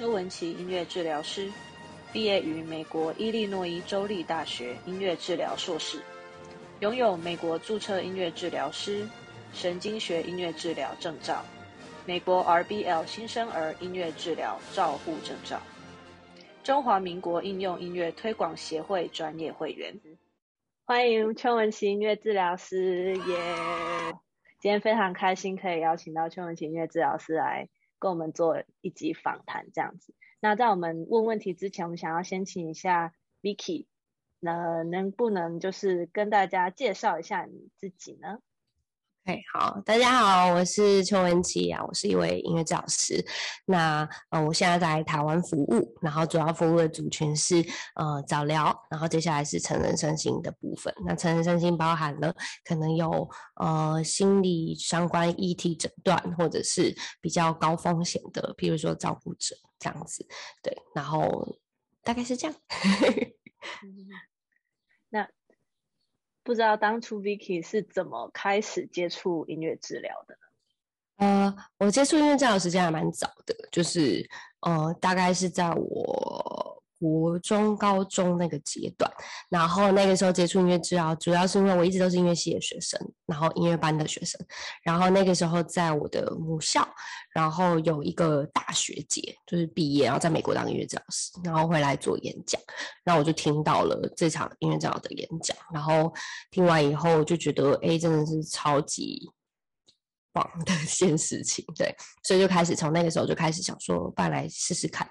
邱文琪音乐治疗师，毕业于美国伊利诺伊州立大学音乐治疗硕士，拥有美国注册音乐治疗师、神经学音乐治疗证照，美国 RBL 新生儿音乐治疗照护证照，中华民国应用音乐推广协会专业会员。欢迎邱文琪音乐治疗师耶今天非常开心可以邀请到邱文琪音乐治疗师来跟我们做一集访谈，这样子。那在我们问问题之前，我们想要先请一下 Vicky，那能不能就是跟大家介绍一下你自己呢？嘿，好，大家好，我是邱文琪啊，我是一位音乐治疗师。那呃，我现在在台湾服务，然后主要服务的族群是呃早疗，然后接下来是成人身心的部分。那成人身心包含了可能有呃心理相关议题诊断，或者是比较高风险的，譬如说照顾者这样子。对，然后大概是这样。那。不知道当初 Vicky 是怎么开始接触音乐治疗的呢？呃，我接触音乐治疗时间还蛮早的，就是呃，大概是在我。国中、高中那个阶段，然后那个时候接触音乐治疗，主要是因为我一直都是音乐系的学生，然后音乐班的学生，然后那个时候在我的母校，然后有一个大学姐就是毕业，然后在美国当音乐治疗师，然后回来做演讲，然后我就听到了这场音乐治疗的演讲，然后听完以后就觉得，哎，真的是超级。棒的 一件事情，对，所以就开始从那个时候就开始想说，办来试试看，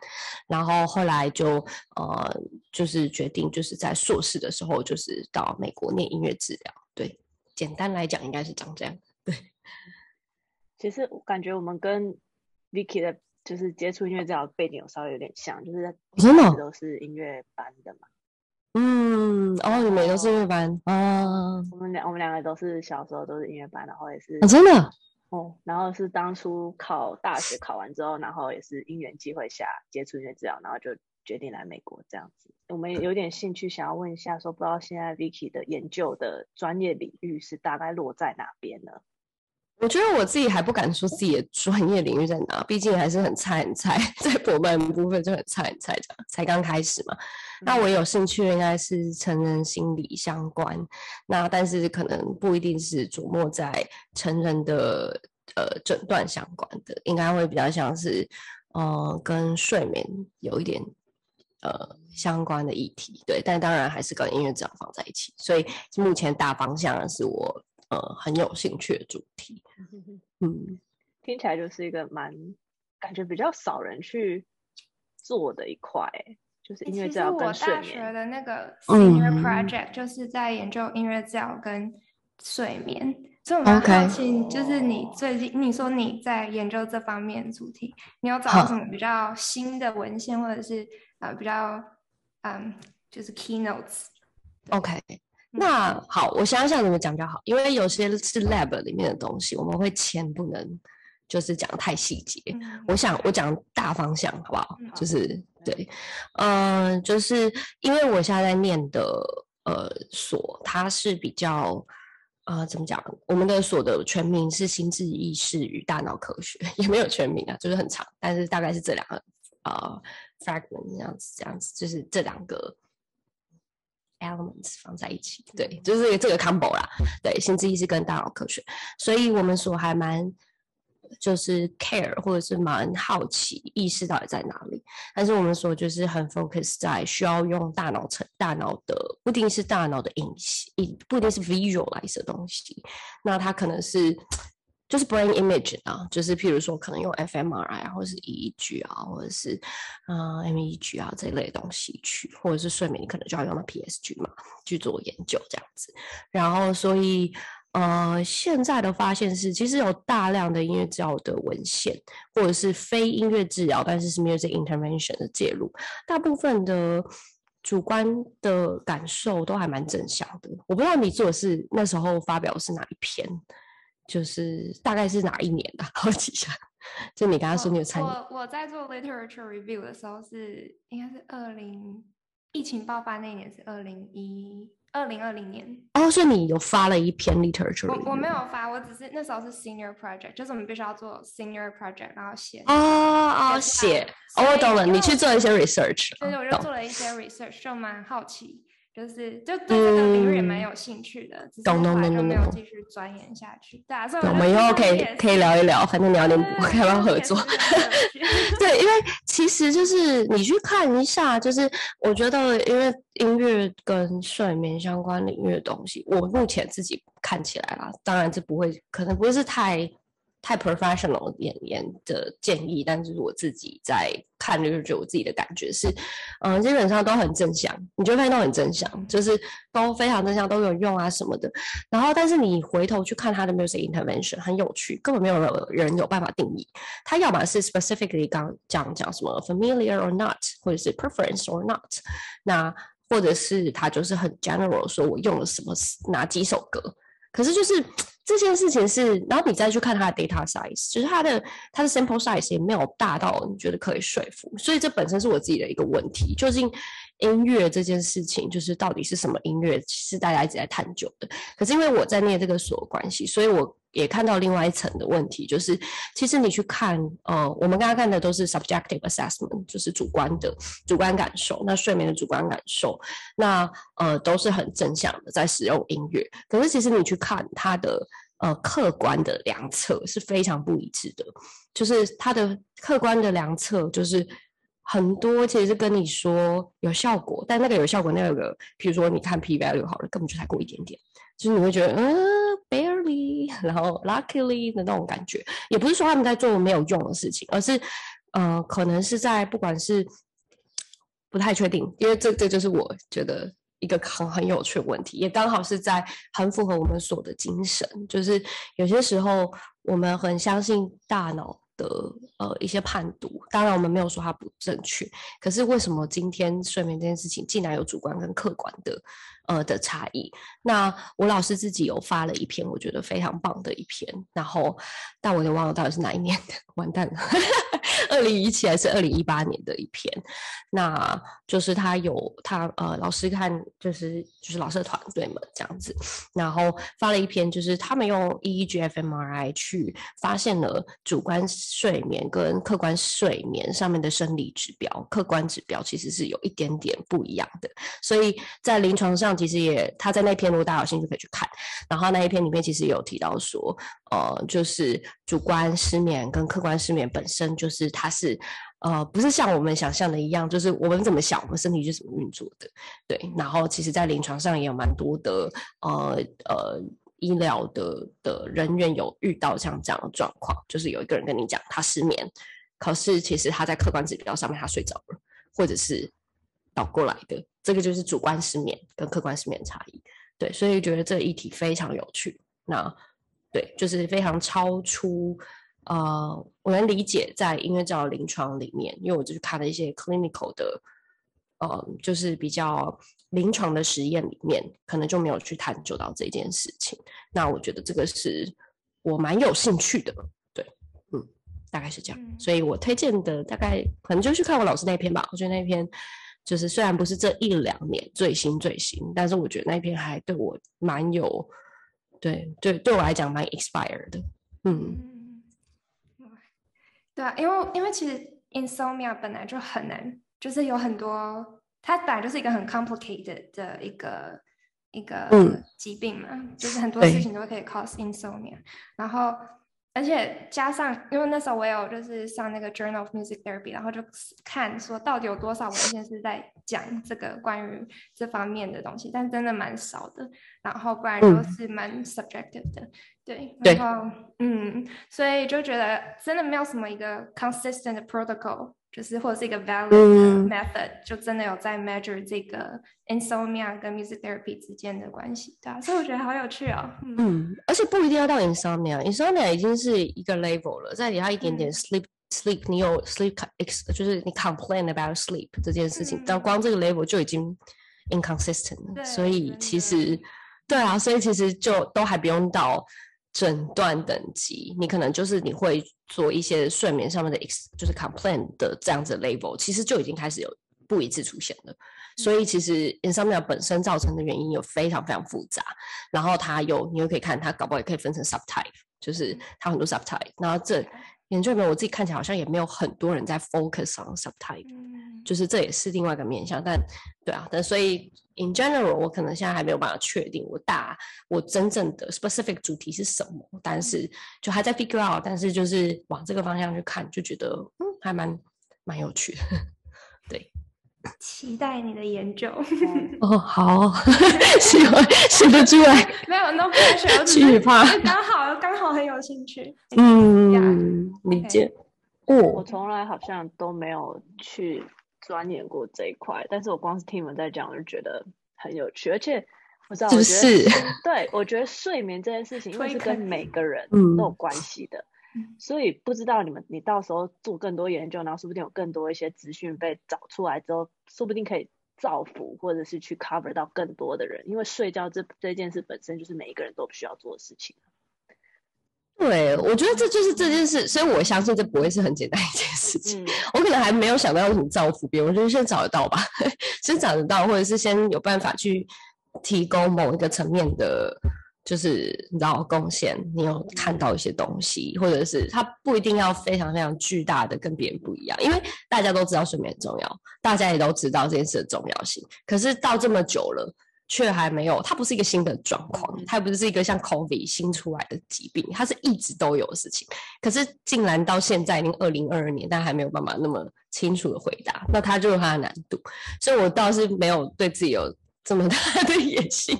然后后来就呃，就是决定就是在硕士的时候，就是到美国念音乐治疗，对，简单来讲应该是长这样，对。其实我感觉我们跟 Vicky 的，就是接触音乐治疗背景有稍微有点像，就是真的都是音乐班的嘛。嗯，哦，你们都是音乐班啊？我们两我们两个都是小时候都是音乐班，然后也是、哦、真的。哦，然后是当初考大学考完之后，然后也是因缘机会下接触音乐治疗，然后就决定来美国这样子。我们有点兴趣想要问一下，说不知道现在 Vicky 的研究的专业领域是大概落在哪边呢？我觉得我自己还不敢说自己的专业领域在哪，毕竟还是很菜很菜，在博班部分就很菜很菜这样，才刚开始嘛。那我有兴趣应该是成人心理相关，那但是可能不一定是琢磨在成人的呃诊断相关的，应该会比较像是呃跟睡眠有一点呃相关的议题，对，但当然还是跟音乐治疗放在一起，所以目前大方向是我呃很有兴趣的主题，嗯，听起来就是一个蛮感觉比较少人去做的一块。就是音乐治疗跟睡眠。其实我大学的那个 senior project 就是在研究音乐治疗跟睡眠，嗯、所以我蛮好奇，就是你最近你说你在研究这方面主题，你有找到什么比较新的文献，或者是呃比较嗯就是 keynotes？OK，、okay. 那好，我想想怎么讲比较好，因为有些是 lab 里面的东西，我们会签不能。就是讲太细节，嗯、我想我讲大方向好不好？嗯、就是对，嗯、呃，就是因为我现在在念的呃所，它是比较呃怎么讲？我们的所的全名是心智意识与大脑科学，也没有全名啊，就是很长，但是大概是这两个呃 fragment 这样子，这样子就是这两个 elements 放在一起，对，就是这个 combo 啦，对，心智意识跟大脑科学，所以我们所还蛮。就是 care 或者是蛮好奇意识到底在哪里，但是我们所就是很 focus 在需要用大脑成大脑的，不一定是大脑的影像，不一定是 visualize 的东西，那它可能是就是 brain image 啊，就是譬如说可能用 fMRI，或者是 EEG 啊，或者是嗯 MEG 啊这一类东西去，或者是睡眠，你可能就要用到 PSG 嘛去做研究这样子，然后所以。呃，现在的发现是，其实有大量的音乐治疗的文献，或者是非音乐治疗，但是是 music intervention 的介入，大部分的主观的感受都还蛮正向的。我不知道你做的是那时候发表的是哪一篇，就是大概是哪一年的？好奇一下，就你刚刚说你有参与。我我在做 literature review 的时候是应该是二零疫情爆发那一年是二零一二零二零年。哦，所以你有发了一篇 literature？我我没有发，我只是那时候是 senior project，就是我们必须要做 senior project，然后写。哦哦，写。哦，我懂了，你去做一些 research。对对，我就做了一些 research，就蛮好奇。就是就对这个领域也蛮有兴趣的，嗯、只是后来就没有继续钻研下去。对啊，所以我们以后可以可以聊一聊，反正你要练不开放合作。对，因为其实就是你去看一下，就是我觉得，因为音乐跟睡眠相关领域的东西，我目前自己看起来啦，当然这不会，可能不是太。太 professional 演员的建议，但是我自己在看，就是觉得我自己的感觉是，嗯、基本上都很正向，你就会发现都很正向，就是都非常正向，都有用啊什么的。然后，但是你回头去看他的 music intervention，很有趣，根本没有人有办法定义。他要么是 specifically 刚讲讲什么 familiar or not，或者是 preference or not，那或者是他就是很 general，说我用了什么哪几首歌，可是就是。这件事情是，然后你再去看它的 data size，就是它的它的 sample size 也没有大到你觉得可以说服，所以这本身是我自己的一个问题。究竟音乐这件事情，就是到底是什么音乐，是大家一直在探究的。可是因为我在念这个所关系，所以我。也看到另外一层的问题，就是其实你去看，呃，我们刚刚看的都是 subjective assessment，就是主观的主观感受。那睡眠的主观感受，那呃都是很正向的，在使用音乐。可是其实你去看它的呃客观的量测是非常不一致的，就是它的客观的量测就是很多其实是跟你说有效果，但那个有效果那个，比如说你看 p value 好了，根本就才过一点点，就是你会觉得嗯。然后 luckily 的那种感觉，也不是说他们在做没有用的事情，而是，呃，可能是在不管是不太确定，因为这这就是我觉得一个很很有趣的问题，也刚好是在很符合我们所的精神，就是有些时候我们很相信大脑的呃一些判读，当然我们没有说它不正确，可是为什么今天睡眠这件事情竟然有主观跟客观的？呃的差异，那我老师自己有发了一篇，我觉得非常棒的一篇，然后但我也忘了到底是哪一年的，完蛋了，二零一七还是二零一八年的一篇，那就是他有他呃老师看就是就是老师的团队们这样子，然后发了一篇，就是他们用 EEG fMRI 去发现了主观睡眠跟客观睡眠上面的生理指标，客观指标其实是有一点点不一样的，所以在临床上。其实也，他在那篇如果大家有兴趣可以去看，然后那一篇里面其实有提到说，呃，就是主观失眠跟客观失眠本身就是它是，呃，不是像我们想象的一样，就是我们怎么想，我们身体就怎么运作的，对。然后其实，在临床上也有蛮多的，呃呃，医疗的的人员有遇到像这样的状况，就是有一个人跟你讲他失眠，可是其实他在客观指标上面他睡着了，或者是倒过来的。这个就是主观失眠跟客观失眠差异，对，所以觉得这个议题非常有趣。那对，就是非常超出呃，我能理解在音乐治疗临床里面，因为我就是看了一些 clinical 的，呃，就是比较临床的实验里面，可能就没有去探究到这件事情。那我觉得这个是我蛮有兴趣的，对，嗯，大概是这样。嗯、所以我推荐的大概可能就去看我老师那篇吧，我觉得那篇。就是虽然不是这一两年最新最新，但是我觉得那篇还对我蛮有，对对对我来讲蛮 inspired 的，嗯，对啊，因为因为其实 insomnia 本来就很难，就是有很多，它本来就是一个很 complicated 的一个一个疾病嘛，嗯、就是很多事情都可以 cause insomnia，然后。而且加上，因为那时候我有就是上那个 Journal of Music Therapy，然后就看说到底有多少文献是在讲这个关于这方面的东西，但真的蛮少的。然后不然都是蛮 subjective 的，嗯、对。然后嗯，所以就觉得真的没有什么一个 consistent protocol。就是或者是一个 valid method，、嗯、就真的有在 measure 这个 insomnia 跟 music therapy 之间的关系，对啊，所以我觉得好有趣哦。嗯，嗯，而且不一定要到 insomnia，insomnia 已经是一个 level 了，再给他一点点 sleep、嗯、sleep，你有 sleep ex，就是你 complain about sleep 这件事情，但、嗯、光这个 level 就已经 inconsistent 了，所以其实对啊，所以其实就都还不用到。诊断等级，你可能就是你会做一些睡眠上面的 ex，，就是 complaint 的这样子的 label，其实就已经开始有不一致出现了。所以其实 insomnia 本身造成的原因有非常非常复杂，然后它有你又可以看它搞不好也可以分成 subtype，就是它很多 subtype，然后这研究里面我自己看起来好像也没有很多人在 focus on subtype，就是这也是另外一个面向，但对啊，但所以。In general，我可能现在还没有办法确定我大我真正的 specific 主题是什么，但是就还在 figure out，但是就是往这个方向去看，就觉得嗯还蛮蛮有趣的，对，期待你的研究。哦，好，喜 欢写得出来，没有 no pressure，惧怕，刚好刚好很有兴趣，嗯，理解，哦，我从来好像都没有去。钻研过这一块，但是我光是听你们在讲，我就觉得很有趣，而且我知道，我觉得是，对，我觉得睡眠这件事情，因为是跟每个人都有关系的，嗯、所以不知道你们，你到时候做更多研究，然后说不定有更多一些资讯被找出来之后，说不定可以造福或者是去 cover 到更多的人，因为睡觉这这件事本身就是每一个人都需要做的事情。对，我觉得这就是这件事，所以我相信这不会是很简单一件事情。嗯、我可能还没有想到要怎么造福别人，我觉得先找得到吧，先找得到，或者是先有办法去提供某一个层面的，就是你知道贡献，你有看到一些东西，或者是它不一定要非常非常巨大的跟别人不一样，因为大家都知道睡眠很重要，大家也都知道这件事的重要性，可是到这么久了。却还没有，它不是一个新的状况，它也不是一个像 COVID 新出来的疾病，它是一直都有的事情。可是竟然到现在已经二零二二年，但还没有办法那么清楚的回答，那它就有它的难度。所以我倒是没有对自己有这么大的野心，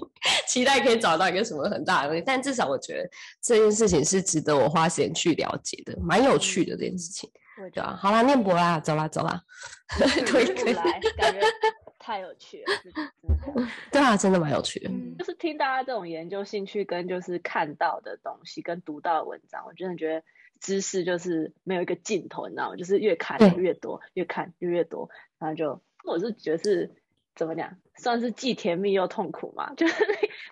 期待可以找到一个什么很大的东西。但至少我觉得这件事情是值得我花时间去了解的，蛮有趣的这件事情。对啊，好啦，念博啦，走啦，走啦，可以可以，感觉。太有趣了，对啊，真的蛮有趣的。嗯，就是听大家这种研究兴趣跟就是看到的东西跟读到的文章，我真的觉得知识就是没有一个尽头，你知道吗？就是越看越多，嗯、越看越越多，然后就我是觉得是。怎么讲？算是既甜蜜又痛苦嘛？就是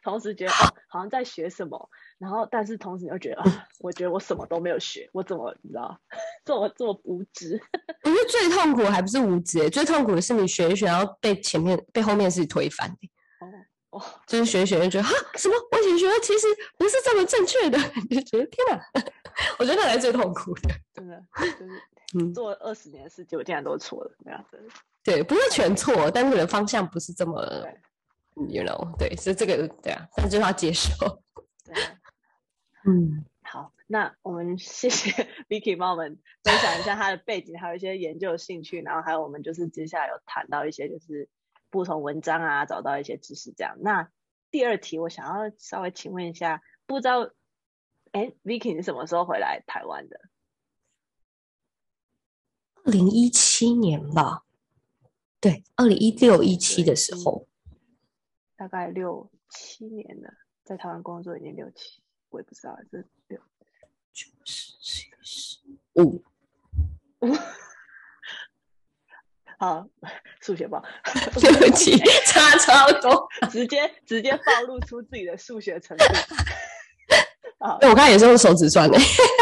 同时觉得、哦、好像在学什么，然后但是同时又觉得啊，我觉得我什么都没有学，我怎么你知道，这么这么无知？我觉得最痛苦还不是无知，最痛苦的是你学一学，然后被前面被后面是推翻。哦哦，就是学一学就觉得啊，什么？我以前学的其实不是这么正确的，你就觉得天哪！我觉得那才是最痛苦的，真的就是嗯，做二十年的事，结果竟然都错了，这样子。对，不是全错，但是可能方向不是这么，you know，对，所以这个对啊，但就是要接受。对，嗯，好，那我们 谢谢 Vicky 帮我们分享一下他的背景，还有一些研究兴趣，然后还有我们就是接下来有谈到一些就是不同文章啊，找到一些知识这样。那第二题，我想要稍微请问一下，不知道，哎，Vicky 你什么时候回来台湾的？二零一七年吧。对，二零一六一七的时候，大概六七年了，在台湾工作已经六七，我也不知道这六九十七十五五，好，数学不好，对不起，差超多，直接直接暴露出自己的数学程度。啊，我刚才也是用手指算的，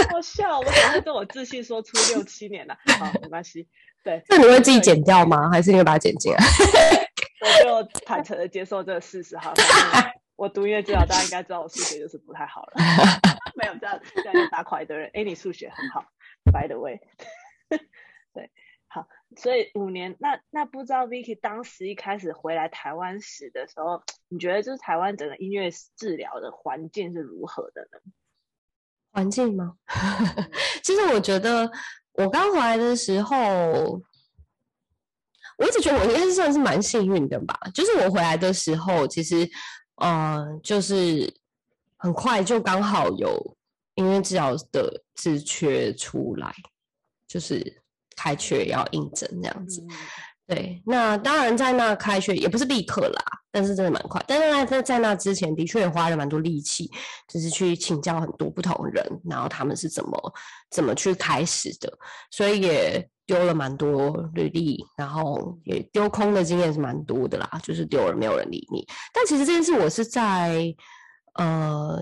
好笑，我怎么会这么自信说出六七年了？好，没关系。对，那你会自己剪掉吗？还是你会把它剪进来？我就坦诚的接受这个事实哈。我读音乐治疗，大家应该知道我数学就是不太好了。没有这样，这样就打垮一堆人。哎，你数学很好，by the way。对，好，所以五年，那那不知道 Vicky 当时一开始回来台湾时的时候，你觉得就是台湾整个音乐治疗的环境是如何的呢？环境吗？其实我觉得。我刚回来的时候，我一直觉得我应该是算是蛮幸运的吧。就是我回来的时候，其实，嗯、呃，就是很快就刚好有音乐治疗的职缺出来，就是开缺要应征这样子。嗯、对，那当然在那开缺也不是立刻啦。但是真的蛮快，但是在在那之前的确也花了蛮多力气，就是去请教很多不同人，然后他们是怎么怎么去开始的，所以也丢了蛮多履历，然后也丢空的经验是蛮多的啦，就是丢了没有人理你。但其实这件事我是在呃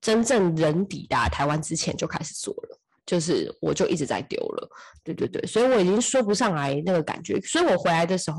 真正人抵达台湾之前就开始做了，就是我就一直在丢了，对对对，所以我已经说不上来那个感觉，所以我回来的时候。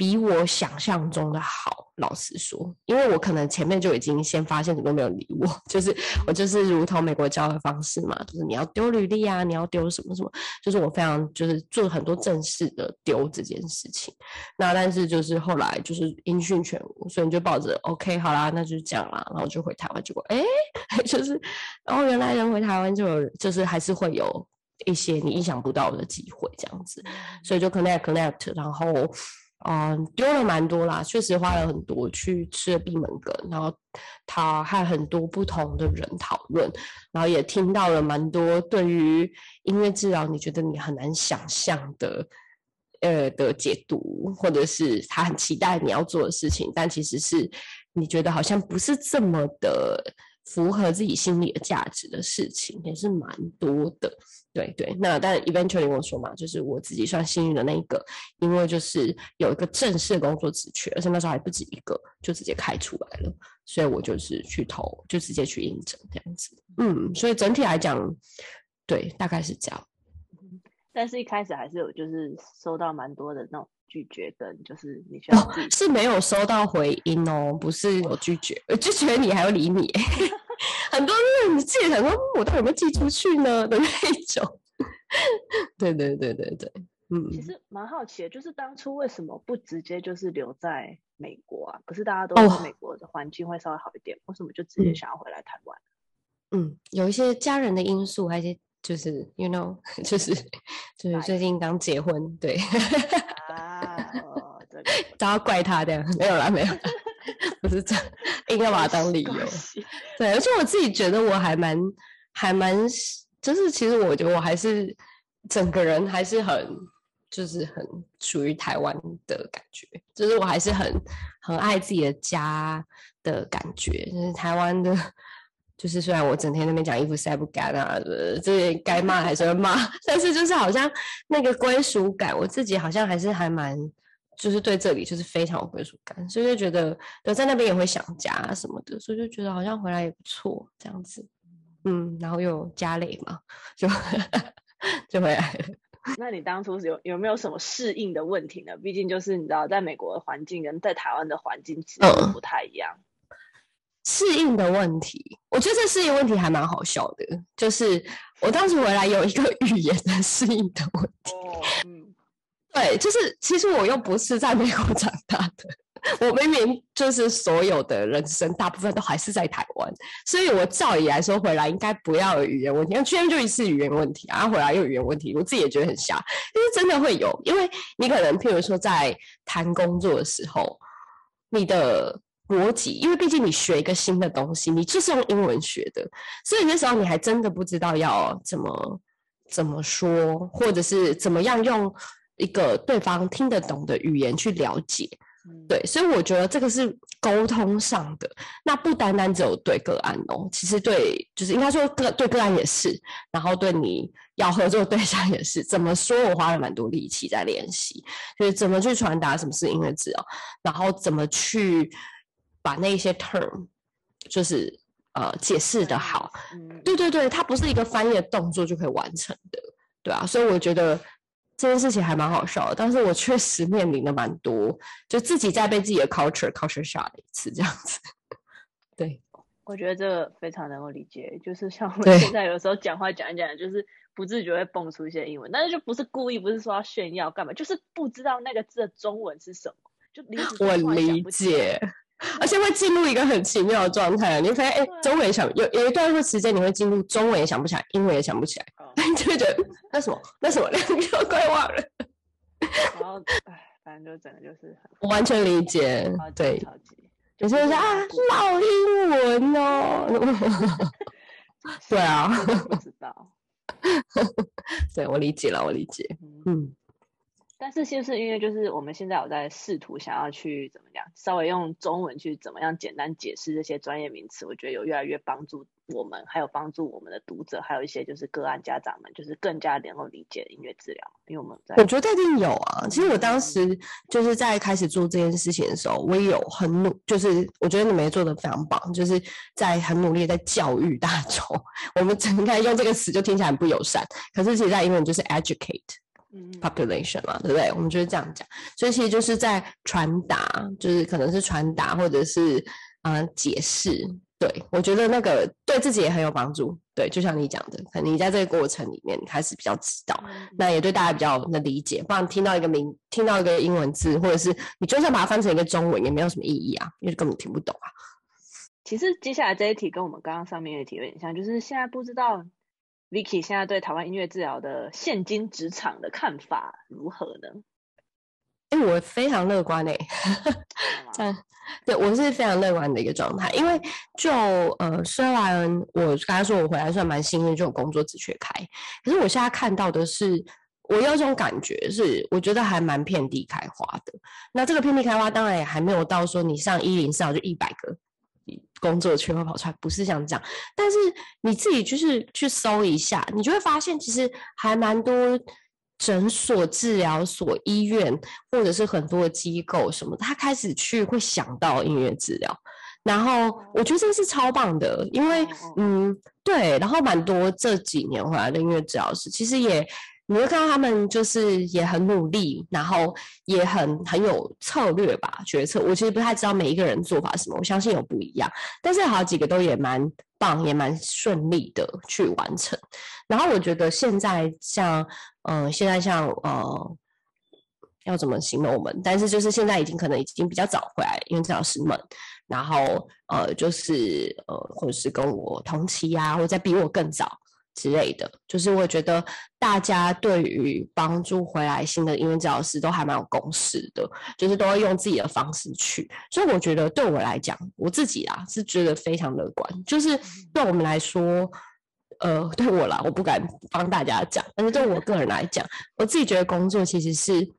比我想象中的好。老实说，因为我可能前面就已经先发现你都没有理我，就是我就是如同美国教的方式嘛，就是你要丢履历啊，你要丢什么什么，就是我非常就是做很多正式的丢这件事情。那但是就是后来就是音讯全无，所以你就抱着 OK 好啦，那就这样啦，然后就回台湾，结果哎，就是然后原来人回台湾就有就是还是会有一些你意想不到的机会这样子，所以就 connect connect，然后。嗯，丢了蛮多啦，确实花了很多去吃了闭门羹，然后他和很多不同的人讨论，然后也听到了蛮多对于音乐治疗你觉得你很难想象的，呃的解读，或者是他很期待你要做的事情，但其实是你觉得好像不是这么的。符合自己心里的价值的事情也是蛮多的，对对。那但 eventually 我说嘛，就是我自己算幸运的那一个，因为就是有一个正式的工作职缺，而且那时候还不止一个，就直接开出来了，所以我就是去投，就直接去应征这样子。嗯，所以整体来讲，对，大概是这样。但是一开始还是有就是收到蛮多的那种。拒绝的，就是你需要、哦、是没有收到回音哦，不是有拒绝，拒绝你还要理你，很多人你自己想说，我到底有没有寄出去呢 的那一种。对对对对对，嗯，其实蛮好奇的，就是当初为什么不直接就是留在美国啊？可是大家都说美国的环境会稍微好一点，哦、为什么就直接想要回来台湾？嗯，有一些家人的因素，还有一些就是，you know，就是就是最近刚结婚，对。啊，哦，对，都要怪他这样，没有啦，没有啦，不是这样，硬要把它当理由。对，而且我自己觉得我还蛮，还蛮，就是其实我觉得我还是整个人还是很，就是很属于台湾的感觉，就是我还是很很爱自己的家的感觉，就是台湾的。就是虽然我整天那边讲衣服晒不干啊，这些该骂还是会骂，但是就是好像那个归属感，我自己好像还是还蛮，就是对这里就是非常有归属感，所以就觉得留在那边也会想家什么的，所以就觉得好像回来也不错这样子，嗯，然后又有家累嘛，就 就回来了。那你当初有有没有什么适应的问题呢？毕竟就是你知道，在美国的环境跟在台湾的环境其实不太一样。嗯适应的问题，我觉得这适应问题还蛮好笑的。就是我当时回来有一个 语言的适应的问题。哦，嗯，对，就是其实我又不是在美国长大的，我明明就是所有的人生大部分都还是在台湾，所以我照理来说回来应该不要有语言问题。那居然就一次语言问题，然后回来又语言问题，我自己也觉得很瞎。因为真的会有，因为你可能譬如说在谈工作的时候，你的。逻辑，因为毕竟你学一个新的东西，你就是用英文学的，所以那时候你还真的不知道要怎么怎么说，或者是怎么样用一个对方听得懂的语言去了解。对，所以我觉得这个是沟通上的，那不单单只有对个案哦，其实对，就是应该说个对个案也是，然后对你要合作对象也是。怎么说，我花了蛮多力气在练习，就是怎么去传达什么是音乐治疗，然后怎么去。把那些 term 就是呃解释的好，嗯，对对对，它不是一个翻译的动作就可以完成的，对啊，所以我觉得这件事情还蛮好笑的，但是我确实面临的蛮多，就自己在被自己的 culture culture shock 了一次这样子。对，我觉得这个非常能够理解，就是像我现在有时候讲话讲一讲，就是不自觉会蹦出一些英文，但是就不是故意，不是说要炫耀干嘛，就是不知道那个字的中文是什么，就我理解。而且会进入一个很奇妙的状态，你会发现，哎、欸，中文也想有有一段时间，你会进入中文也想不起来，英文也想不起来，你就会觉得那什么？那什么？两个怪忘了。然后，哎，反正就整个就是很，我完全理解，对，有些人说啊，老英文哦，对啊，不知道，对我理解了，我理解，嗯。但是，就是因为就是我们现在有在试图想要去怎么样，稍微用中文去怎么样简单解释这些专业名词，我觉得有越来越帮助我们，还有帮助我们的读者，还有一些就是个案家长们，就是更加能够理解音乐治疗。因为我们在，我觉得一定有啊。其实我当时就是在开始做这件事情的时候，我也有很努，就是我觉得你们也做的非常棒，就是在很努力在教育大众。我们整个用这个词就听起来很不友善，可是其实在英文就是 educate。Population 嘛，对不对？我们就是这样讲，所以其实就是在传达，就是可能是传达或者是嗯、呃、解释。对，我觉得那个对自己也很有帮助。对，就像你讲的，可能你在这个过程里面开始比较知道，嗯、那也对大家比较能理解。不然听到一个名，听到一个英文字，或者是你就算把它翻成一个中文，也没有什么意义啊，因为根本听不懂啊。其实接下来这一题跟我们刚刚上面的题有点像，就是现在不知道 Vicky 现在对台湾音乐治疗的现今职场的看法如何呢？哎，我非常乐观哎，这样，对，我是非常乐观的一个状态，因为就呃，虽然我刚才说我回来算蛮幸运，就有工作职缺开，可是我现在看到的是，我有一种感觉是，我觉得还蛮遍地开花的。那这个遍地开花，当然也还没有到说你上一零四就一百个工作圈会跑出来，不是像这样。但是你自己就是去搜一下，你就会发现其实还蛮多。诊所、治疗所、医院，或者是很多的机构什么，他开始去会想到音乐治疗，然后我觉得这个是超棒的，因为嗯，对，然后蛮多这几年回来的音乐治疗师，其实也你会看到他们就是也很努力，然后也很很有策略吧，决策。我其实不太知道每一个人做法什么，我相信有不一样，但是好几个都也蛮棒，也蛮顺利的去完成。然后我觉得现在像。嗯、现在像呃，要怎么形容我们？但是就是现在已经可能已经比较早回来，因为治疗师们，然后呃，就是呃，或者是跟我同期呀、啊，或者在比我更早之类的，就是我觉得大家对于帮助回来新的音乐治疗师都还蛮有共识的，就是都会用自己的方式去。所以我觉得对我来讲，我自己啊是觉得非常乐观，就是对我们来说。呃，对我啦，我不敢帮大家讲，但是对我个人来讲，我自己觉得工作其实是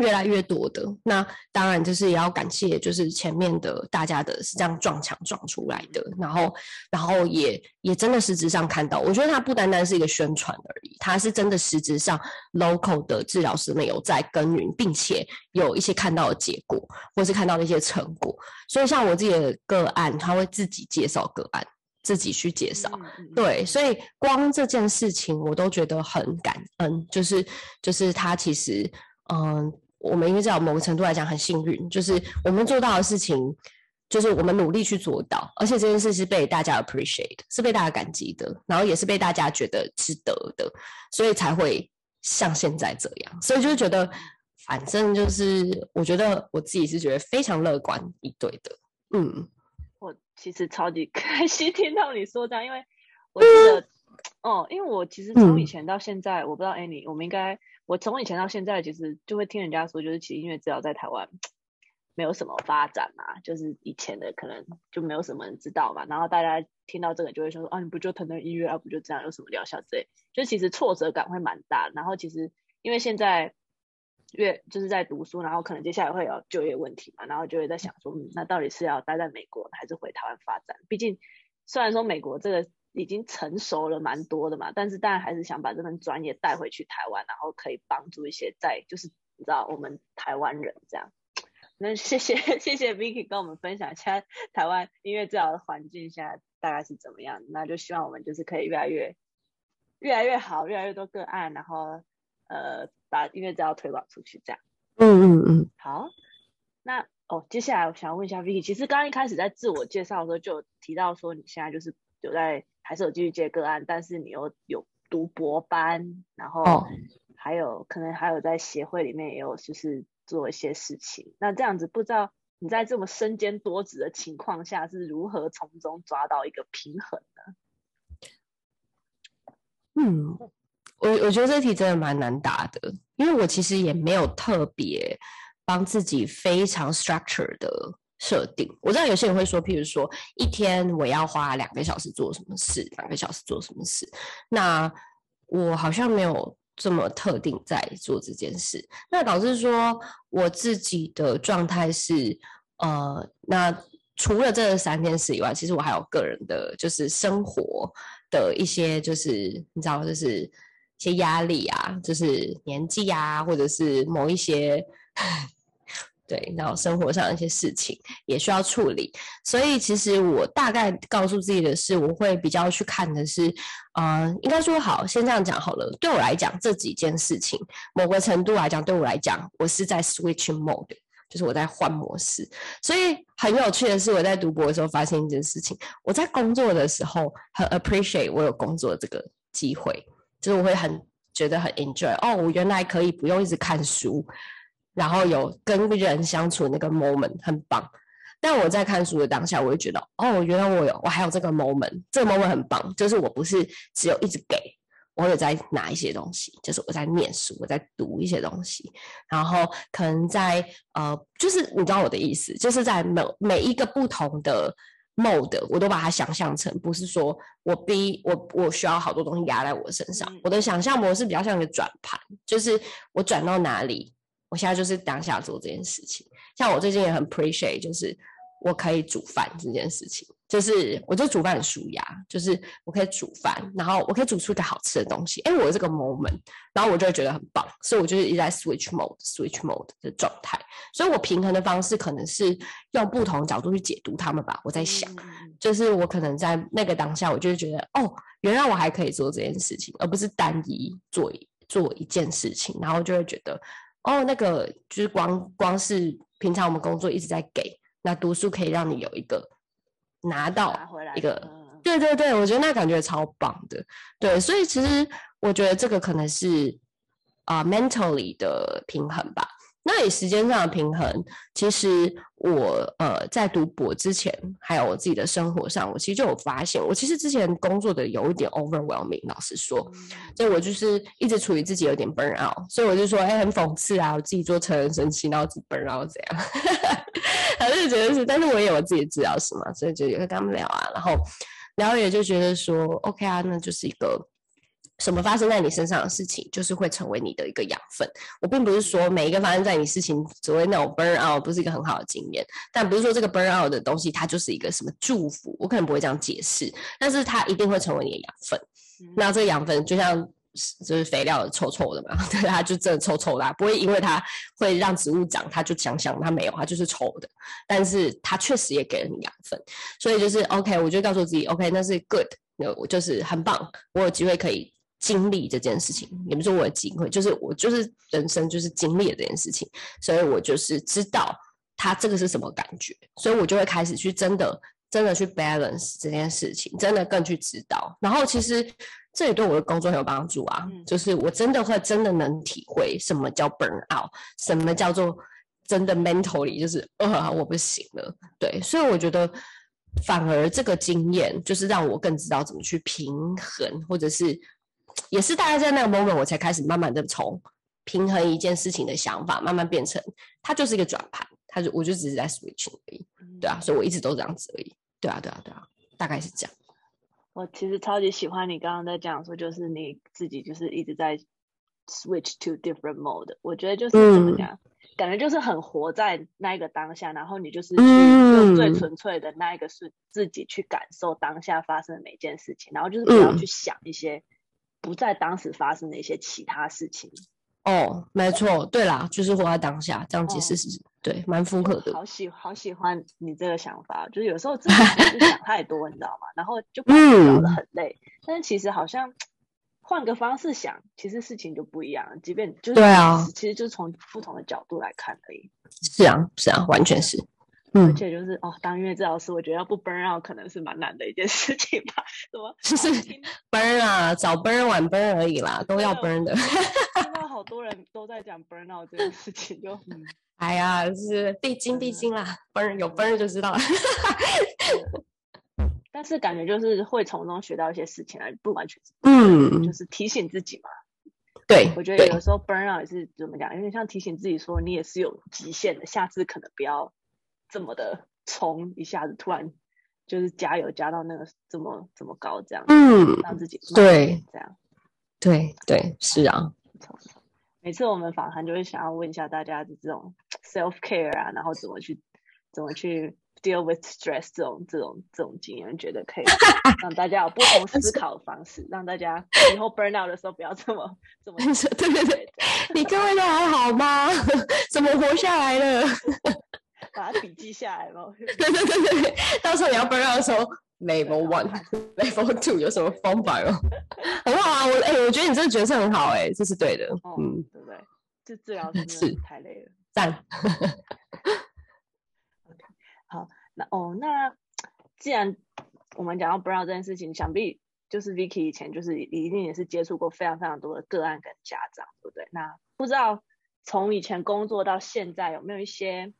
越来越多的。那当然就是也要感谢，就是前面的大家的是这样撞墙撞出来的，然后，然后也也真的实质上看到，我觉得它不单单是一个宣传而已，它是真的实质上 local 的治疗师们有在耕耘，并且有一些看到的结果，或是看到的一些成果。所以像我自己的个案，他会自己介绍个案。自己去介绍，对，所以光这件事情我都觉得很感恩，就是就是他其实，嗯，我们因为在某个程度来讲很幸运，就是我们做到的事情，就是我们努力去做到，而且这件事是被大家 appreciate，是被大家感激的，然后也是被大家觉得值得的，所以才会像现在这样，所以就是觉得，反正就是我觉得我自己是觉得非常乐观以对的，嗯。我其实超级 开心听到你说这样，因为我记得，哦，因为我其实从以前到现在，嗯、我不知道 Annie，我们应该，我从以前到现在，其实就会听人家说，就是其实音乐治疗在台湾 没有什么发展嘛，就是以前的可能就没有什么人知道嘛，然后大家听到这个就会说，啊，你不就弹弹音乐啊，不就这样，有什么疗效之类，就其实挫折感会蛮大，然后其实因为现在。越就是在读书，然后可能接下来会有就业问题嘛，然后就会在想说，嗯，那到底是要待在美国还是回台湾发展？毕竟虽然说美国这个已经成熟了蛮多的嘛，但是当然还是想把这份专业带回去台湾，然后可以帮助一些在就是你知道我们台湾人这样。那谢谢 谢谢 Vicky 跟我们分享一下台湾音乐治疗的环境现在大概是怎么样，那就希望我们就是可以越来越越来越好，越来越多个案，然后呃。把音乐治疗推广出去，这样。嗯嗯嗯。好，那哦，接下来我想要问一下 Vicky，其实刚刚一开始在自我介绍的时候就有提到说，你现在就是有在还是有继续接个案，但是你又有读博班，然后还有、哦、可能还有在协会里面也有就是做一些事情。那这样子，不知道你在这么身兼多职的情况下，是如何从中抓到一个平衡呢？嗯。我我觉得这题真的蛮难答的，因为我其实也没有特别帮自己非常 structure 的设定。我知道有些人会说，譬如说一天我要花两个小时做什么事，两个小时做什么事。那我好像没有这么特定在做这件事。那导致说我自己的状态是，呃，那除了这三件事以外，其实我还有个人的，就是生活的一些，就是你知道，就是。一些压力啊，就是年纪啊，或者是某一些对，然后生活上的一些事情也需要处理，所以其实我大概告诉自己的是，我会比较去看的是，呃，应该说好，先这样讲好了。对我来讲，这几件事情，某个程度来讲，对我来讲，我是在 switch mode，就是我在换模式。所以很有趣的是，我在读博的时候发现一件事情，我在工作的时候很 appreciate 我有工作这个机会，就是我会很觉得很 enjoy，哦，我原来可以不用一直看书。然后有跟人相处那个 moment 很棒，但我在看书的当下，我会觉得，哦，原来我有，我还有这个 moment，这个 moment 很棒，就是我不是只有一直给，我有在拿一些东西，就是我在念书，我在读一些东西，然后可能在呃，就是你知道我的意思，就是在每每一个不同的 mode，我都把它想象成不是说我逼我我需要好多东西压在我身上，我的想象模式比较像一个转盘，就是我转到哪里。我现在就是当下做这件事情，像我最近也很 appreciate，就是我可以煮饭这件事情，就是我就煮饭很舒压，就是我可以煮饭，然后我可以煮出一个好吃的东西，哎，我有这个 moment，然后我就会觉得很棒，所以我就是一直在 switch mode，switch mode 的状态，所以我平衡的方式可能是用不同角度去解读他们吧。我在想，就是我可能在那个当下，我就会觉得，哦，原来我还可以做这件事情，而不是单一做一做一件事情，然后就会觉得。哦，那个就是光光是平常我们工作一直在给，那读书可以让你有一个拿到一个，对对对，我觉得那感觉超棒的，对，所以其实我觉得这个可能是啊、uh, mentally 的平衡吧。那以时间上的平衡，其实我呃在读博之前，还有我自己的生活上，我其实就有发现，我其实之前工作的有一点 overwhelming，老实说，所以我就是一直处于自己有点 burn out，所以我就说，哎、欸，很讽刺啊，我自己做成人生气，然后自己 burn out 这样，还是觉得是，但是我也有我自己的治疗师嘛，所以就也会跟他们聊啊，然后聊也就觉得说，OK 啊，那就是一个。什么发生在你身上的事情，就是会成为你的一个养分。我并不是说每一个发生在你事情，所谓那种 burn out 不是一个很好的经验，但不是说这个 burn out 的东西它就是一个什么祝福，我可能不会这样解释，但是它一定会成为你的养分。嗯、那这个养分就像就是肥料臭臭的嘛，对，它就真的臭臭的，不会因为它会让植物长，它就想想它没有，它就是臭的，但是它确实也给了你养分，所以就是 OK，我就告诉自己 OK，那是 good，那我就是很棒，我有机会可以。经历这件事情，也不是说我的机会，就是我就是人生就是经历了这件事情，所以我就是知道他这个是什么感觉，所以我就会开始去真的真的去 balance 这件事情，真的更去知道。然后其实这也对我的工作很有帮助啊，就是我真的会真的能体会什么叫 burn out，什么叫做真的 mentally 就是呃我不行了，对，所以我觉得反而这个经验就是让我更知道怎么去平衡，或者是。也是大概在那个 moment，我才开始慢慢的从平衡一件事情的想法，慢慢变成它就是一个转盘，它就我就只是在 switching 而已，对啊，所以我一直都这样子而已，对啊，对啊，对啊，大概是这样。我其实超级喜欢你刚刚在讲说，就是你自己就是一直在 switch to different mode，我觉得就是怎么讲，嗯、感觉就是很活在那一个当下，然后你就是去用最纯粹的那一个是自己去感受当下发生的每一件事情，然后就是不要去想一些。不在当时发生的一些其他事情哦，没错，对啦，就是活在当下，这样解释是、哦、对，蛮符合的。好喜好喜欢你这个想法，就是有时候自己想太多，你知道吗？然后就搞得很累。嗯、但是其实好像换个方式想，其实事情就不一样。即便就是对啊，其实就是从不同的角度来看而已。是啊，是啊，完全是。而且就是哦，当音乐治疗师，我觉得要不 burn out 可能是蛮难的一件事情吧？什么？就是 burn 啊，早 burn 晚 burn 而已啦，都要 burn 的。听到好多人都在讲 burn out 这件事情，就嗯，哎呀，是必经必经啦，burn 有 burn 就知道了。但是感觉就是会从中学到一些事情来，不完全是嗯，就是提醒自己嘛。对，我觉得有时候 burn out 也是怎么讲，有点像提醒自己说，你也是有极限的，下次可能不要。这么的冲，一下子突然就是加油加到那个这么这么高，这样嗯，让自己对这样，对对是啊。每次我们访谈就会想要问一下大家的这种 self care 啊，然后怎么去怎么去 deal with stress 这种这种这种经验，觉得可以 让大家有不同思考的方式，让大家以后 burn out 的时候不要这么这么。对对对，你各位都还好吗？怎么活下来了？把它笔记下来咯。对对对对，到时候你要 burn out 的时候，level one，level two 有什么方法哦？很好啊，我哎、欸，我觉得你这个角色很好、欸，哎，这是对的，哦、嗯，对不对？这治疗真的太累了，赞。好，那哦，那既然我们讲到 burnout 这件事情，想必就是 Vicky 以前就是一定也是接触过非常非常多的个案跟家长，对不对？那不知道从以前工作到现在，有没有一些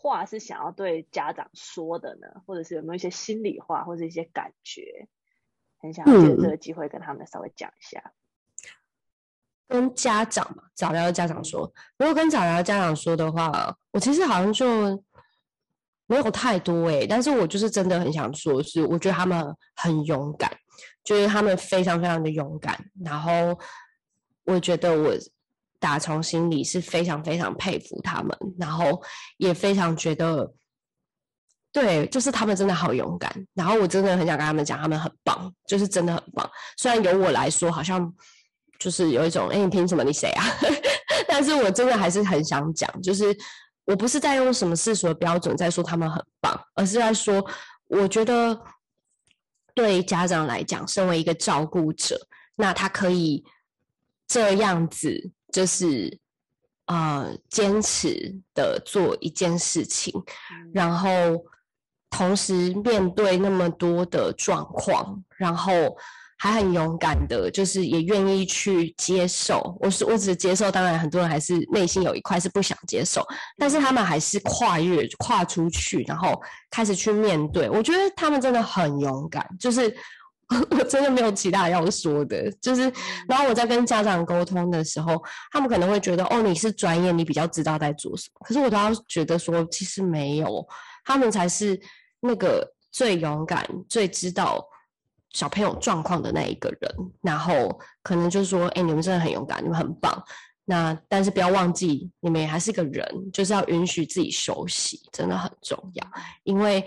话是想要对家长说的呢？或者是有没有一些心里话，或者一些感觉，很想要借这个机会跟他们稍微讲一下。跟家长嘛，早疗的家长说，如果跟早疗的家长说的话，我其实好像就。没有太多哎、欸，但是我就是真的很想说，是我觉得他们很勇敢，就是他们非常非常的勇敢，然后我觉得我打从心里是非常非常佩服他们，然后也非常觉得，对，就是他们真的好勇敢，然后我真的很想跟他们讲，他们很棒，就是真的很棒。虽然由我来说，好像就是有一种，哎，你凭什么？你谁啊？但是我真的还是很想讲，就是。我不是在用什么世俗的标准在说他们很棒，而是在说，我觉得对家长来讲，身为一个照顾者，那他可以这样子，就是呃坚持的做一件事情，然后同时面对那么多的状况，然后。还很勇敢的，就是也愿意去接受。我是我只接受，当然很多人还是内心有一块是不想接受，但是他们还是跨越跨出去，然后开始去面对。我觉得他们真的很勇敢，就是我真的没有其他要说的。就是然后我在跟家长沟通的时候，他们可能会觉得哦，你是专业，你比较知道在做什么。可是我都要觉得说，其实没有，他们才是那个最勇敢、最知道。小朋友状况的那一个人，然后可能就是说，哎，你们真的很勇敢，你们很棒。那但是不要忘记，你们也还是个人，就是要允许自己休息，真的很重要。因为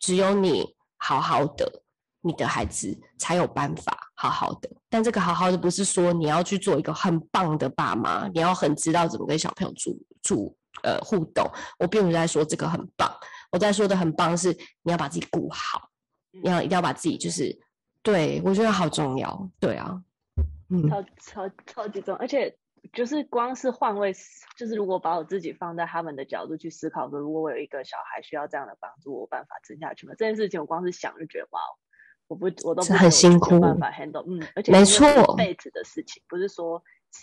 只有你好好的，你的孩子才有办法好好的。但这个好好的不是说你要去做一个很棒的爸妈，你要很知道怎么跟小朋友住住呃互动。我并不是在说这个很棒，我在说的很棒是你要把自己顾好，你要一定要把自己就是。对，我觉得好重要。对啊，嗯，超超超级重要，而且就是光是换位，就是如果把我自己放在他们的角度去思考说，如果我有一个小孩需要这样的帮助，我有办法撑下去吗？这件事情我光是想就觉得哇，我不我都不很辛苦，没办法 handle。嗯，而且没错，一辈子的事情，不是说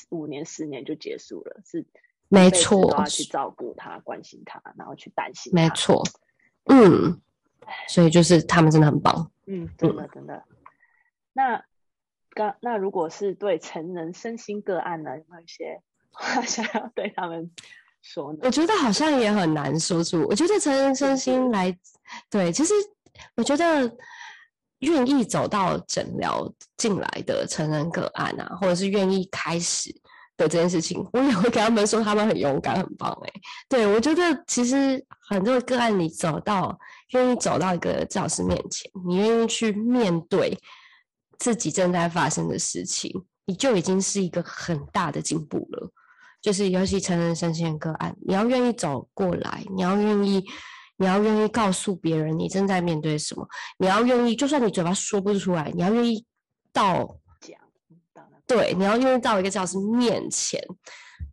五年十年就结束了，是没错，都要去照顾他、关心他，然后去担心。没错，嗯，所以就是他们真的很棒。嗯，真的真的。嗯那刚那如果是对成人身心个案呢，有没有一些话 想要对他们说呢？我觉得好像也很难说出。我觉得成人身心来，对，其实我觉得愿意走到诊疗进来的成人个案啊，或者是愿意开始的这件事情，我也会跟他们说，他们很勇敢，很棒。哎，对，我觉得其实很多个案，你走到愿意走到一个教师面前，你愿意去面对。自己正在发生的事情，你就已经是一个很大的进步了。就是尤其成人身心个案，你要愿意走过来，你要愿意，你要愿意告诉别人你正在面对什么，你要愿意，就算你嘴巴说不出来，你要愿意到讲，对，你要愿意到一个教师面前，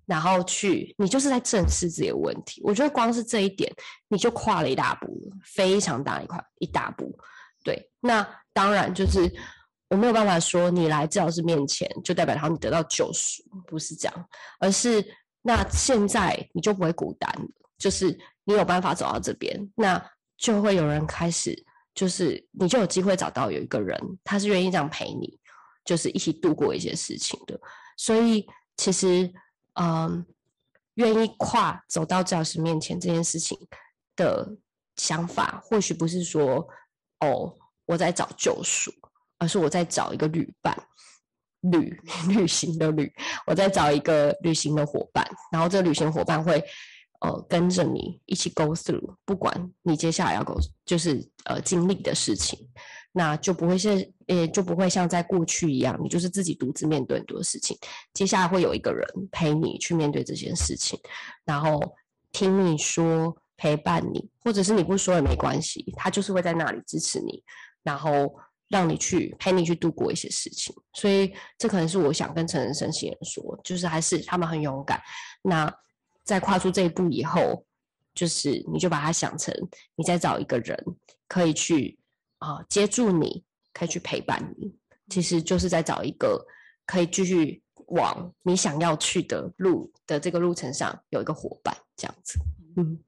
然后去，你就是在正视这些问题。我觉得光是这一点，你就跨了一大步了，非常大一块一大步。对，那当然就是。我没有办法说你来治疗师面前就代表他你得到救赎，不是这样，而是那现在你就不会孤单，就是你有办法走到这边，那就会有人开始，就是你就有机会找到有一个人，他是愿意这样陪你，就是一起度过一些事情的。所以其实，嗯，愿意跨走到治疗师面前这件事情的想法，或许不是说哦，我在找救赎。而是我在找一个旅伴，旅 旅行的旅，我在找一个旅行的伙伴，然后这个旅行伙伴会，呃跟着你一起 go through，不管你接下来要 go 就是呃经历的事情，那就不会是也就不会像在过去一样，你就是自己独自面对很多事情。接下来会有一个人陪你去面对这件事情，然后听你说，陪伴你，或者是你不说也没关系，他就是会在那里支持你，然后。让你去陪你去度过一些事情，所以这可能是我想跟成人身心人说，就是还是他们很勇敢。那在跨出这一步以后，就是你就把它想成你在找一个人可以去啊、呃、接住你，可以去陪伴你，其实就是在找一个可以继续往你想要去的路的这个路程上有一个伙伴，这样子，嗯。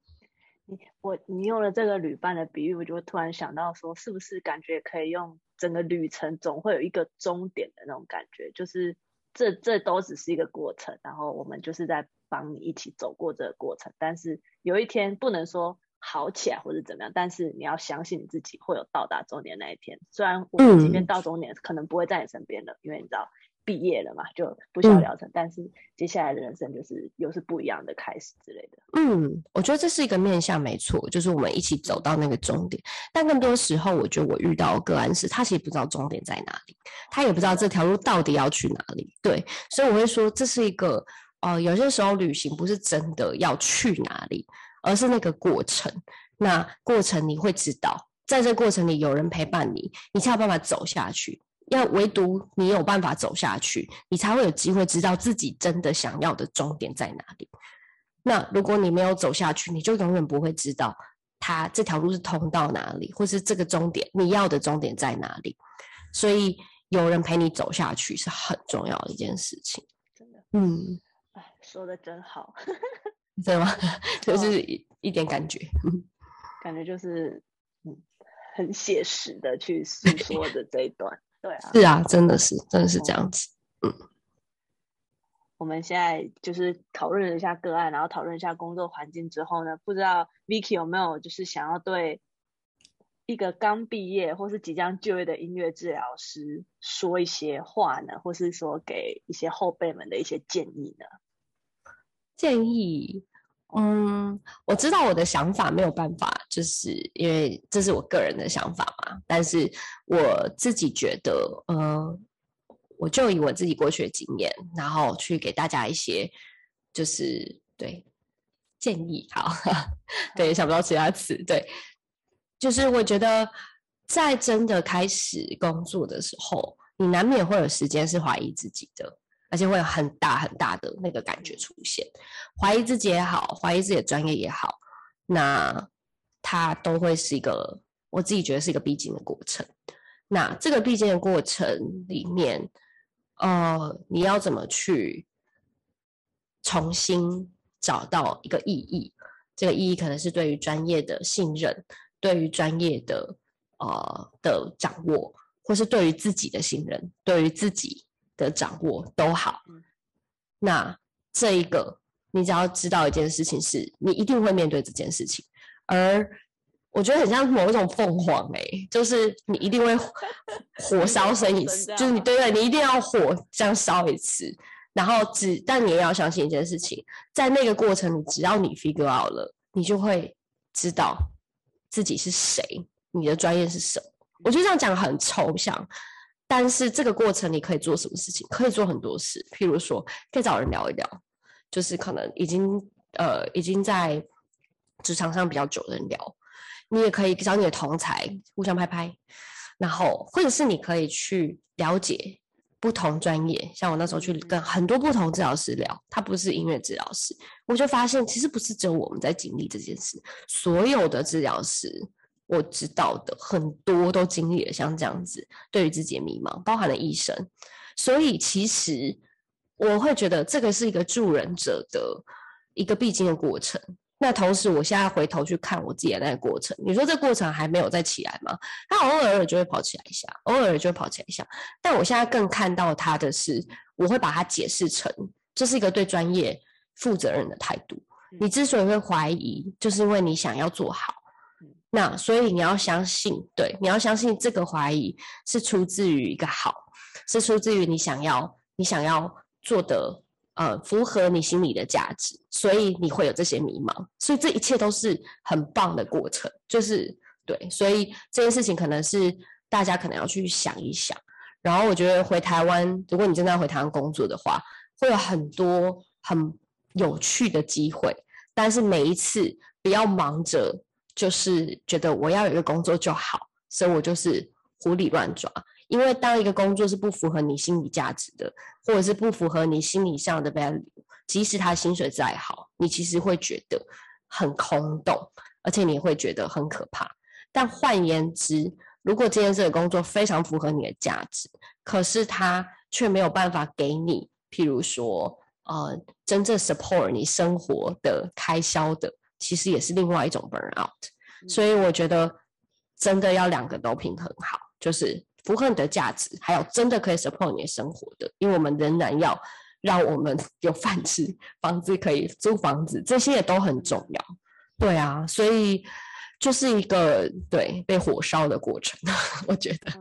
你我你用了这个旅伴的比喻，我就会突然想到说，是不是感觉可以用整个旅程总会有一个终点的那种感觉，就是这这都只是一个过程，然后我们就是在帮你一起走过这个过程，但是有一天不能说好起来或者怎么样，但是你要相信你自己会有到达终点那一天，虽然我们今天到终点可能不会在你身边了，因为你知道。毕业了嘛，就不需要疗程，嗯，但是接下来的人生就是又是不一样的开始之类的。嗯，我觉得这是一个面向，没错，就是我们一起走到那个终点。但更多时候，我觉得我遇到个案是，他其实不知道终点在哪里，他也不知道这条路到底要去哪里。对，所以我会说，这是一个呃，有些时候旅行不是真的要去哪里，而是那个过程。那过程你会知道，在这个过程里有人陪伴你，你才有办法走下去。要唯独你有办法走下去，你才会有机会知道自己真的想要的终点在哪里。那如果你没有走下去，你就永远不会知道它这条路是通到哪里，或是这个终点你要的终点在哪里。所以有人陪你走下去是很重要的一件事情。真的，嗯，哎，说的真好，对吗？就是一一点感觉，感觉就是嗯，很写实的去诉说的这一段。对啊，是啊，真的是，真的是这样子。嗯，我们现在就是讨论了一下个案，然后讨论一下工作环境之后呢，不知道 Vicky 有没有就是想要对一个刚毕业或是即将就业的音乐治疗师说一些话呢，或是说给一些后辈们的一些建议呢？建议。嗯，我知道我的想法没有办法，就是因为这是我个人的想法嘛。但是我自己觉得，呃，我就以我自己过去的经验，然后去给大家一些，就是对建议。好，对，想不到其他词。对，就是我觉得在真的开始工作的时候，你难免会有时间是怀疑自己的。而且会有很大很大的那个感觉出现，怀疑自己也好，怀疑自己的专业也好，那它都会是一个我自己觉得是一个必经的过程。那这个必经的过程里面，呃，你要怎么去重新找到一个意义？这个意义可能是对于专业的信任，对于专业的呃的掌握，或是对于自己的信任，对于自己。的掌握都好，那这一个你只要知道一件事情是，你一定会面对这件事情，而我觉得很像某一种凤凰哎、欸，就是你一定会火 烧身一次，就是你对对，你一定要火这样烧一次，然后只但你也要相信一件事情，在那个过程，只要你 figure out 了，你就会知道自己是谁，你的专业是什么。我觉得这样讲很抽象。但是这个过程你可以做什么事情？可以做很多事，譬如说可以找人聊一聊，就是可能已经呃已经在职场上比较久的人聊。你也可以找你的同才互相拍拍，然后或者是你可以去了解不同专业。像我那时候去跟很多不同治疗师聊，他不是音乐治疗师，我就发现其实不是只有我们在经历这件事，所有的治疗师。我知道的很多都经历了像这样子，对于自己的迷茫，包含了医生，所以其实我会觉得这个是一个助人者的一个必经的过程。那同时，我现在回头去看我自己的那个过程，你说这过程还没有再起来吗？他偶尔就会跑起来一下，偶尔就会跑起来一下。但我现在更看到他的是，我会把它解释成这是一个对专业负责任的态度。你之所以会怀疑，就是因为你想要做好。那所以你要相信，对，你要相信这个怀疑是出自于一个好，是出自于你想要你想要做的呃符合你心里的价值，所以你会有这些迷茫。所以这一切都是很棒的过程，就是对。所以这件事情可能是大家可能要去想一想。然后我觉得回台湾，如果你真的要回台湾工作的话，会有很多很有趣的机会。但是每一次不要忙着，就是觉得我要有一个工作就好，所以我就是胡里乱抓。因为当一个工作是不符合你心理价值的，或者是不符合你心理上的 value，即使他薪水再好，你其实会觉得很空洞，而且你会觉得很可怕。但换言之，如果今天这个工作非常符合你的价值，可是他却没有办法给你，譬如说，呃，真正 support 你生活的开销的，其实也是另外一种 burnout。所以我觉得真的要两个都平衡好，就是。符合你的价值，还有真的可以 support 你的生活的，因为我们仍然要让我们 有饭吃，房子可以租房子，这些也都很重要。对啊，所以就是一个对被火烧的过程，我觉得。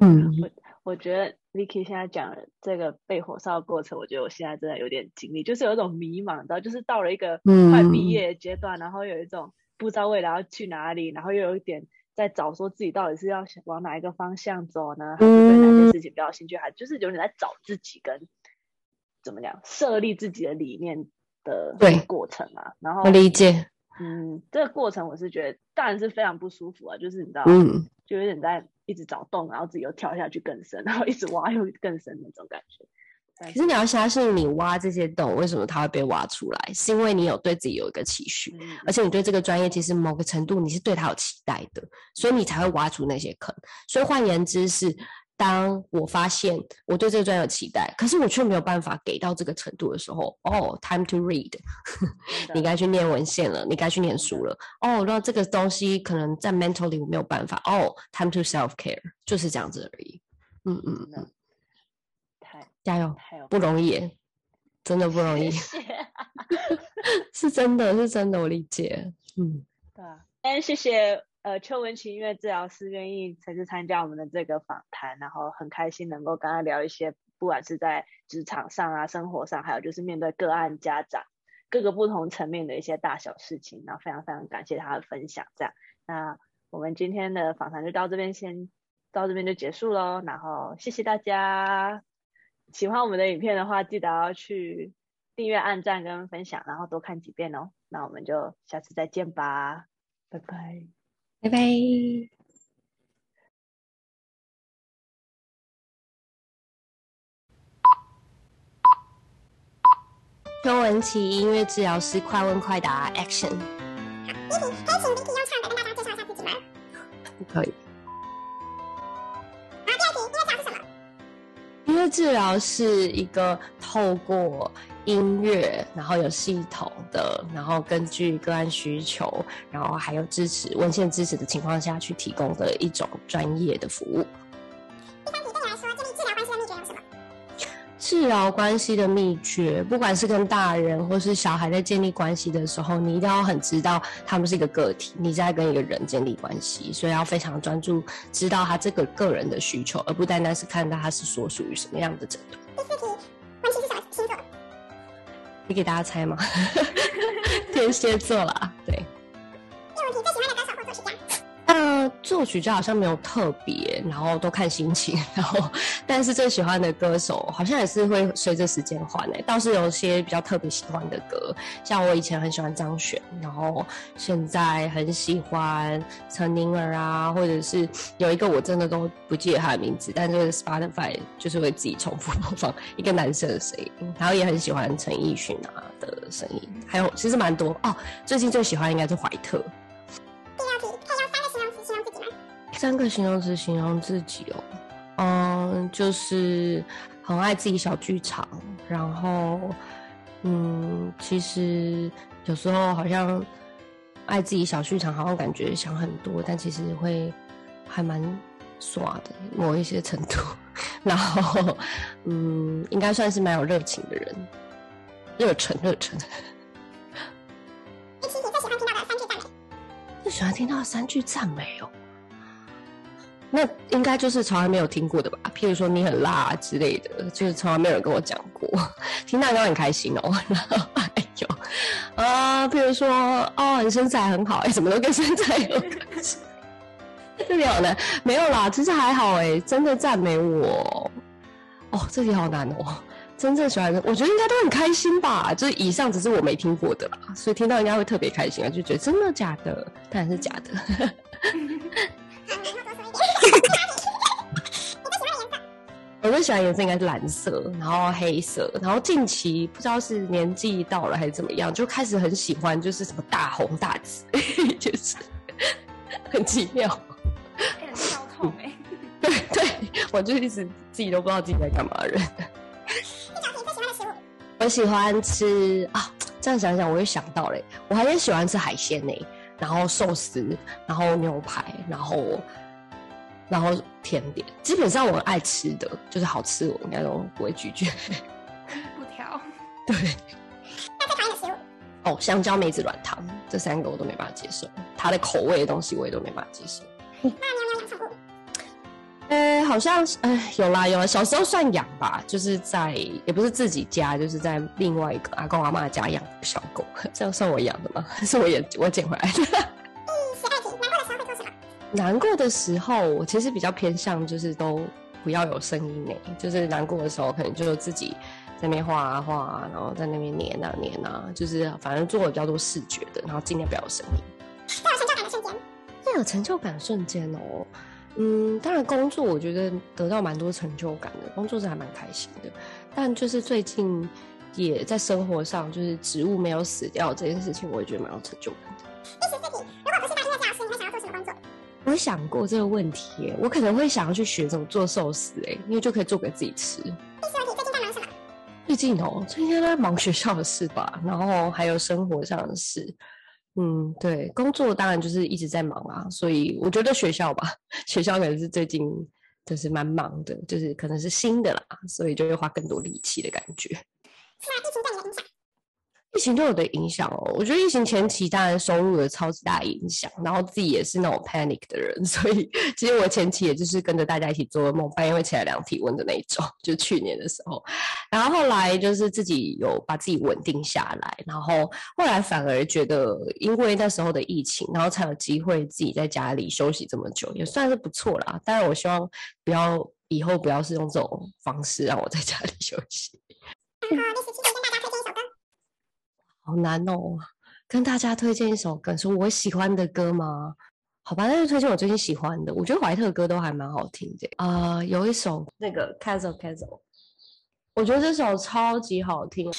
嗯，我我觉得 Vicky 现在讲这个被火烧的过程，我觉得我现在真的有点经历，就是有一种迷茫，到就是到了一个快毕业的阶段，嗯，然后有一种不知道未来要去哪里，然后又有一点。在找说自己到底是要往哪一个方向走呢？还是对哪件事情比较有兴趣？还就是有点在找自己跟怎么讲设立自己的理念的过程啊。然后我理解，嗯，这个过程我是觉得当然是非常不舒服啊。就是你知道，嗯，就有点在一直找洞，然后自己又跳下去更深，然后一直挖又更深那种感觉。可是你要相信，你挖这些洞，为什么它会被挖出来？是因为你有对自己有一个期许，嗯、而且你对这个专业其实某个程度你是对它有期待的，所以你才会挖出那些坑。所以换言之是，当我发现我对这个专业有期待，可是我却没有办法给到这个程度的时候，哦，time to read，你该去念文献了，你该去念书了。哦，那这个东西可能在 mentally 我没有办法。哦，time to self care，就是这样子而已。嗯嗯嗯。加油，不容易，真的不容易，是真的是真的，我理解，嗯，对啊，哎，谢谢呃邱文琪音乐治疗师愿意再次参加我们的这个访谈，然后很开心能够跟他聊一些，不管是在职场上啊、生活上，还有就是面对个案家长各个不同层面的一些大小事情，然后非常非常感谢他的分享，这样，那我们今天的访谈就到这边先到这边就结束喽，然后谢谢大家。喜欢我们的影片的话，记得要去订阅、按赞跟分享，然后多看几遍哦。那我们就下次再见吧，拜拜，拜拜。邱文琪音乐治疗师，快问快答，Action。可以请 Vicky 用唱的跟大家介绍一下自己吗？不可以好第二题第二项是什么。音乐治疗是一个透过音乐，然后有系统的，然后根据个案需求，然后还有支持文献支持的情况下去提供的一种专业的服务。治疗关系的秘诀，不管是跟大人或是小孩在建立关系的时候，你一定要很知道他们是一个个体，你在跟一个人建立关系，所以要非常专注，知道他这个个人的需求，而不单单是看到他是所属于什么样的程度。你给大家猜吗？天蝎座了，对。作曲家好像没有特别，然后都看心情，然后但是最喜欢的歌手好像也是会随着时间换诶，倒是有些比较特别喜欢的歌，像我以前很喜欢张悬，然后现在很喜欢陈宁儿啊，或者是有一个我真的都不记得他的名字，但是 Spotify 就是会自己重复播放一个男生的声音，然后也很喜欢陈奕迅啊的声音，还有其实蛮多哦，最近最喜欢应该是怀特。三个形容词形容自己哦，嗯，就是很爱自己小剧场，然后，嗯，其实有时候好像爱自己小剧场，好像感觉想很多，但其实会还蛮耍的某一些程度，然后，嗯，应该算是蛮有热情的人，热忱热忱。最喜欢听到的三句赞美，最喜欢听到的三句赞美哦。那应该就是从来没有听过的吧？譬如说你很辣之类的，就是从来没有人跟我讲过。听到应该很开心哦。然后还有啊，譬如说哦，你身材很好，哎，什么都跟身材有关系。这里好难，没有啦，其实还好哎，真的赞美我。哦，这里好难哦。真正喜欢的，我觉得应该都很开心吧。就是以上只是我没听过的啦，所以听到应该会特别开心啊，就觉得真的假的？当然是假的。我最喜欢的颜色应该是蓝色，然后黑色，然后近期不知道是年纪到了还是怎么样，就开始很喜欢就是什么大红大紫，就是很奇妙，很跳痛哎。对对，我就一直自己都不知道自己在干嘛的人。我喜欢吃啊，这样想想我又想到嘞，我还很喜欢吃海鲜呢，然后寿司，然后牛排，然后。然后甜点，基本上我很爱吃的，就是好吃，我应该都不会拒绝。不挑。对。那最讨厌的食物？哦，香蕉、梅子、软糖，这三个我都没办法接受。它的口味的东西我也都没办法接受。那你有养宠物？呃，好像呃有啦有啦，小时候算养吧，就是在也不是自己家，就是在另外一个阿公阿妈家养小狗，这样算我养的吗？是我也我捡回来的。难过的时候，我其实比较偏向就是都不要有声音呢。就是难过的时候，可能就自己在那边画啊画啊，然后在那边黏啊黏啊，就是反正做的比较多视觉的，然后尽量不要有声音。最有成就感的瞬间，最有成就感的瞬间哦。嗯，当然工作我觉得得到蛮多成就感的，工作是还蛮开心的。但就是最近也在生活上，就是植物没有死掉这件事情，我也觉得蛮有成就感的。我想过这个问题，我可能会想要去学怎么做寿司，哎，因为就可以做给自己吃。第四问题，最近在忙什么？最近哦，最近都在忙学校的事吧，然后还有生活上的事。嗯，对，工作当然就是一直在忙啊，所以我觉得学校吧，学校可能是最近就是蛮忙的，就是可能是新的啦，所以就会花更多力气的感觉。是啊，疫情对你的影响。疫情对我的影响哦，我觉得疫情前期当然收入有超级大影响，然后自己也是那种 panic 的人，所以其实我前期也就是跟着大家一起做噩梦，半夜会起来量体温的那一种，就去年的时候。然后后来就是自己有把自己稳定下来，然后后来反而觉得，因为那时候的疫情，然后才有机会自己在家里休息这么久，也算是不错啦。当然我希望不要以后不要是用这种方式让我在家里 休息。好难哦，跟大家推荐一首歌，是我喜欢的歌吗？好吧，那就推荐我最近喜欢的。我觉得怀特歌都还蛮好听的啊、呃，有一首那个 Castle Castle，我觉得这首超级好听。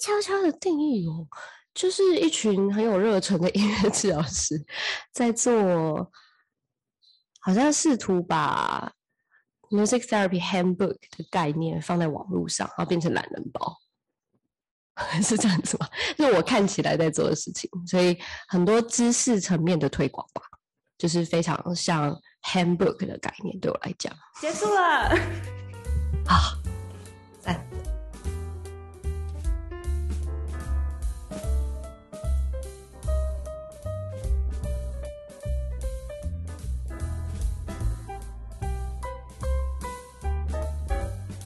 悄悄的定义哦，就是一群很有热忱的音乐治疗师在做，好像试图把 Music Therapy Handbook 的概念放在网络上，然后变成懒人包。是这样子吗？是我看起来在做的事情，所以很多知识层面的推广吧，就是非常像 handbook 的概念，对我来讲。结束了。